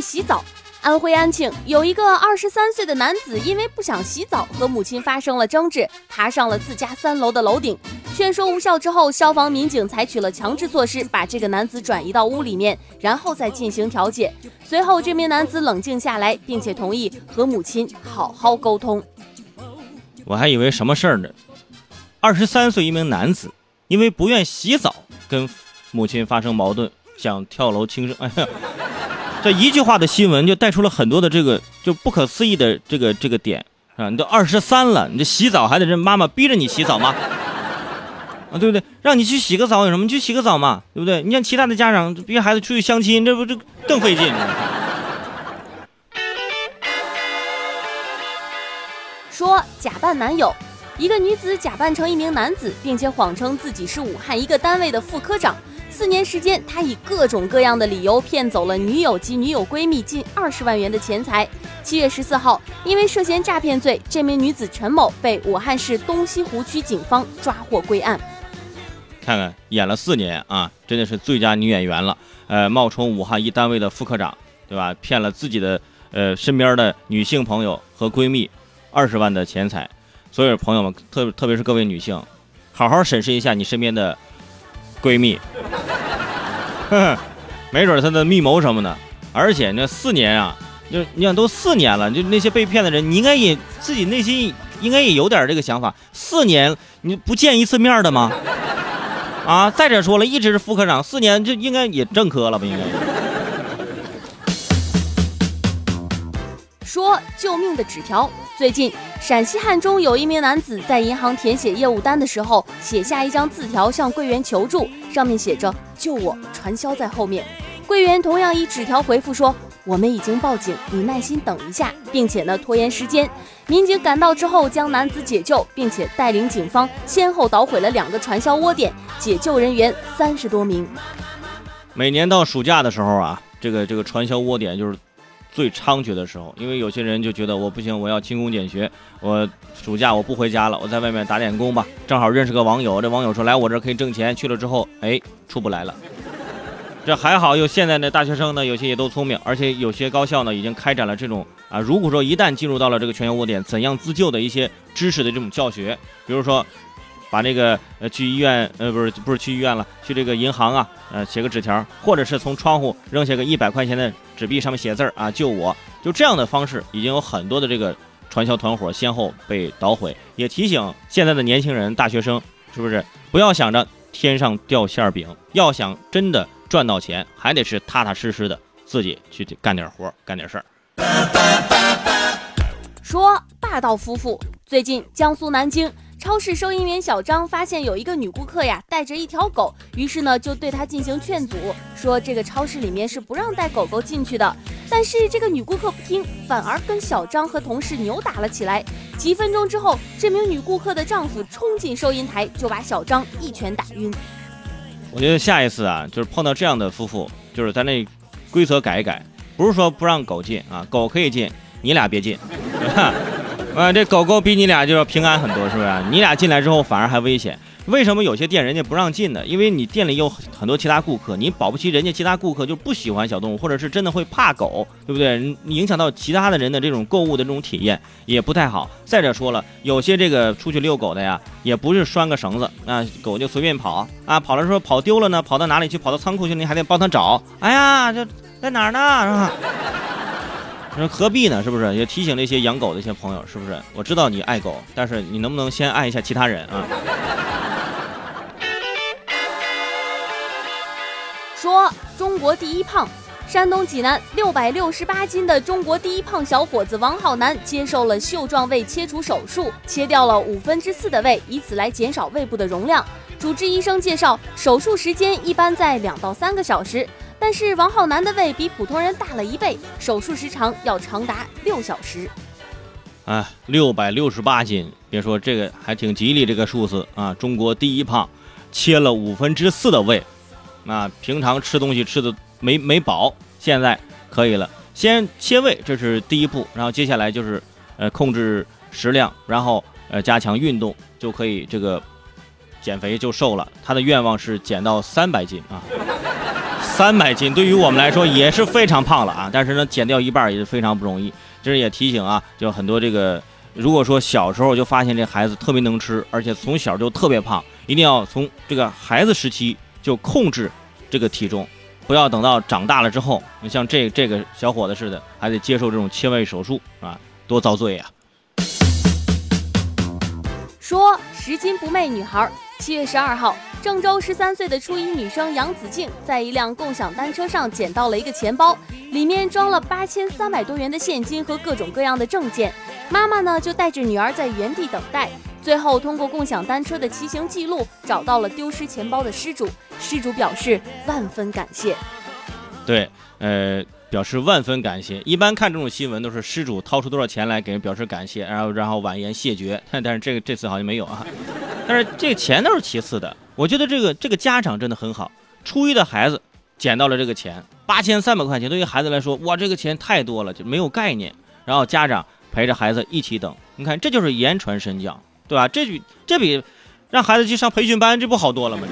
洗澡。安徽安庆有一个二十三岁的男子，因为不想洗澡，和母亲发生了争执，爬上了自家三楼的楼顶。劝说无效之后，消防民警采取了强制措施，把这个男子转移到屋里面，然后再进行调解。随后，这名男子冷静下来，并且同意和母亲好好沟通。我还以为什么事儿呢？二十三岁一名男子因为不愿洗澡，跟母亲发生矛盾，想跳楼轻生。哎呀！这一句话的新闻就带出了很多的这个就不可思议的这个这个点啊！你都二十三了，你这洗澡还得是妈妈逼着你洗澡吗？啊，对不对？让你去洗个澡有什么？你去洗个澡嘛，对不对？你像其他的家长逼孩子出去相亲，这不这更费劲。说假扮男友，一个女子假扮成一名男子，并且谎称自己是武汉一个单位的副科长。四年时间，她以各种各样的理由骗走了女友及女友闺蜜近二十万元的钱财。七月十四号，因为涉嫌诈骗罪，这名女子陈某被武汉市东西湖区警方抓获归案。看看，演了四年啊，真的是最佳女演员了。呃，冒充武汉一单位的副科长，对吧？骗了自己的呃身边的女性朋友和闺蜜二十万的钱财。所有朋友们，特特别是各位女性，好好审视一下你身边的闺蜜。没准她的密谋什么的，而且那四年啊，就你想都四年了，就那些被骗的人，你应该也自己内心应该也有点这个想法。四年你不见一次面的吗？啊，再者说了，一直是副科长，四年就应该也正科了吧？应该。说救命的纸条，最近陕西汉中有一名男子在银行填写业务单的时候，写下一张字条向柜员求助，上面写着。救我！传销在后面。柜员同样以纸条回复说：“我们已经报警，你耐心等一下，并且呢拖延时间。”民警赶到之后将男子解救，并且带领警方先后捣毁了两个传销窝点，解救人员三十多名。每年到暑假的时候啊，这个这个传销窝点就是最猖獗的时候，因为有些人就觉得我不行，我要勤工俭学，我暑假我不回家了，我在外面打点工吧。正好认识个网友，这网友说来我这可以挣钱，去了之后，哎。出不来了，这还好，有现在的大学生呢，有些也都聪明，而且有些高校呢已经开展了这种啊，如果说一旦进入到了这个全员窝点，怎样自救的一些知识的这种教学，比如说把这个呃去医院呃不是不是去医院了，去这个银行啊呃写个纸条，或者是从窗户扔下个一百块钱的纸币，上面写字儿啊救我，就这样的方式，已经有很多的这个传销团伙先后被捣毁，也提醒现在的年轻人大学生是不是不要想着。天上掉馅儿饼，要想真的赚到钱，还得是踏踏实实的自己去干点活，干点事儿。说霸道夫妇，最近江苏南京。超市收银员小张发现有一个女顾客呀带着一条狗，于是呢就对她进行劝阻，说这个超市里面是不让带狗狗进去的。但是这个女顾客不听，反而跟小张和同事扭打了起来。几分钟之后，这名女顾客的丈夫冲进收银台，就把小张一拳打晕。我觉得下一次啊，就是碰到这样的夫妇，就是咱那规则改一改，不是说不让狗进啊，狗可以进，你俩别进。啊，这狗狗比你俩就要平安很多，是不是？你俩进来之后反而还危险。为什么有些店人家不让进呢？因为你店里有很多其他顾客，你保不齐人家其他顾客就不喜欢小动物，或者是真的会怕狗，对不对？你影响到其他的人的这种购物的这种体验也不太好。再者说了，有些这个出去遛狗的呀，也不是拴个绳子，啊，狗就随便跑啊，跑了说跑丢了呢，跑到哪里去？跑到仓库去，你还得帮他找。哎呀，这在哪儿呢？是吧？说何必呢？是不是也提醒那些养狗的一些朋友？是不是？我知道你爱狗，但是你能不能先爱一下其他人啊？说中国第一胖，山东济南六百六十八斤的中国第一胖小伙子王浩南接受了袖状胃切除手术，切掉了五分之四的胃，以此来减少胃部的容量。主治医生介绍，手术时间一般在两到三个小时。但是王浩南的胃比普通人大了一倍，手术时长要长达六小时。哎，六百六十八斤，别说这个还挺吉利，这个数字啊，中国第一胖，切了五分之四的胃，那平常吃东西吃的没没饱，现在可以了。先切胃，这是第一步，然后接下来就是呃控制食量，然后呃加强运动，就可以这个减肥就瘦了。他的愿望是减到三百斤啊。三百斤，对于我们来说也是非常胖了啊。但是呢，减掉一半也是非常不容易。这也提醒啊，就很多这个，如果说小时候就发现这孩子特别能吃，而且从小就特别胖，一定要从这个孩子时期就控制这个体重，不要等到长大了之后，像这这个小伙子似的，还得接受这种切胃手术啊，多遭罪呀。说拾金不昧女孩，七月十二号。郑州十三岁的初一女生杨子静在一辆共享单车上捡到了一个钱包，里面装了八千三百多元的现金和各种各样的证件。妈妈呢就带着女儿在原地等待，最后通过共享单车的骑行记录找到了丢失钱包的失主。失主表示万分感谢。对，呃，表示万分感谢。一般看这种新闻都是失主掏出多少钱来给人表示感谢，然后然后婉言谢绝。但但是这个这次好像没有啊。但是这个钱都是其次的。我觉得这个这个家长真的很好，初一的孩子捡到了这个钱，八千三百块钱，对于孩子来说，哇，这个钱太多了，就没有概念。然后家长陪着孩子一起等，你看，这就是言传身教，对吧？这比这比让孩子去上培训班，这不好多了吗？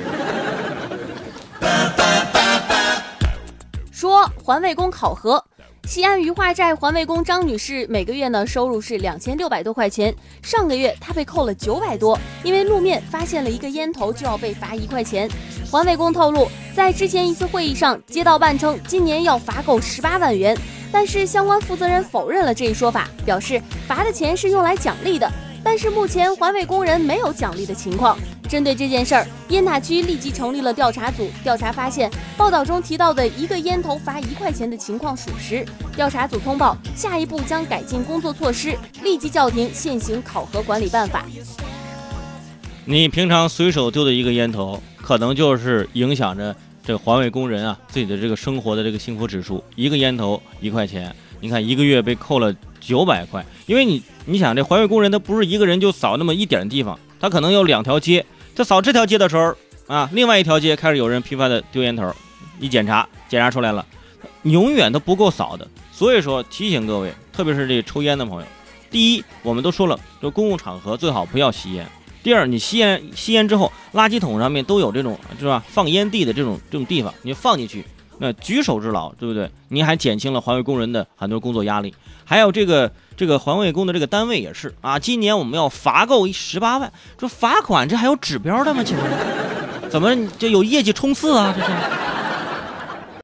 说环卫工考核。西安鱼化寨环卫工张女士每个月呢收入是两千六百多块钱，上个月她被扣了九百多，因为路面发现了一个烟头就要被罚一块钱。环卫工透露，在之前一次会议上，街道办称今年要罚够十八万元，但是相关负责人否认了这一说法，表示罚的钱是用来奖励的，但是目前环卫工人没有奖励的情况。针对这件事儿，雁塔区立即成立了调查组。调查发现，报道中提到的一个烟头罚一块钱的情况属实。调查组通报，下一步将改进工作措施，立即叫停现行考核管理办法。你平常随手丢的一个烟头，可能就是影响着这环卫工人啊自己的这个生活的这个幸福指数。一个烟头一块钱，你看一个月被扣了九百块，因为你你想这环卫工人他不是一个人就扫那么一点地方，他可能有两条街。在扫这条街的时候啊，另外一条街开始有人频繁的丢烟头，一检查，检查出来了，永远都不够扫的。所以说提醒各位，特别是这抽烟的朋友，第一，我们都说了，就公共场合最好不要吸烟。第二，你吸烟吸烟之后，垃圾桶上面都有这种是吧，放烟蒂的这种这种地方，你放进去，那举手之劳，对不对？您还减轻了环卫工人的很多工作压力。还有这个。这个环卫工的这个单位也是啊，今年我们要罚够一十八万，说罚款这还有指标的吗？请问，怎么这有业绩冲刺啊？这是。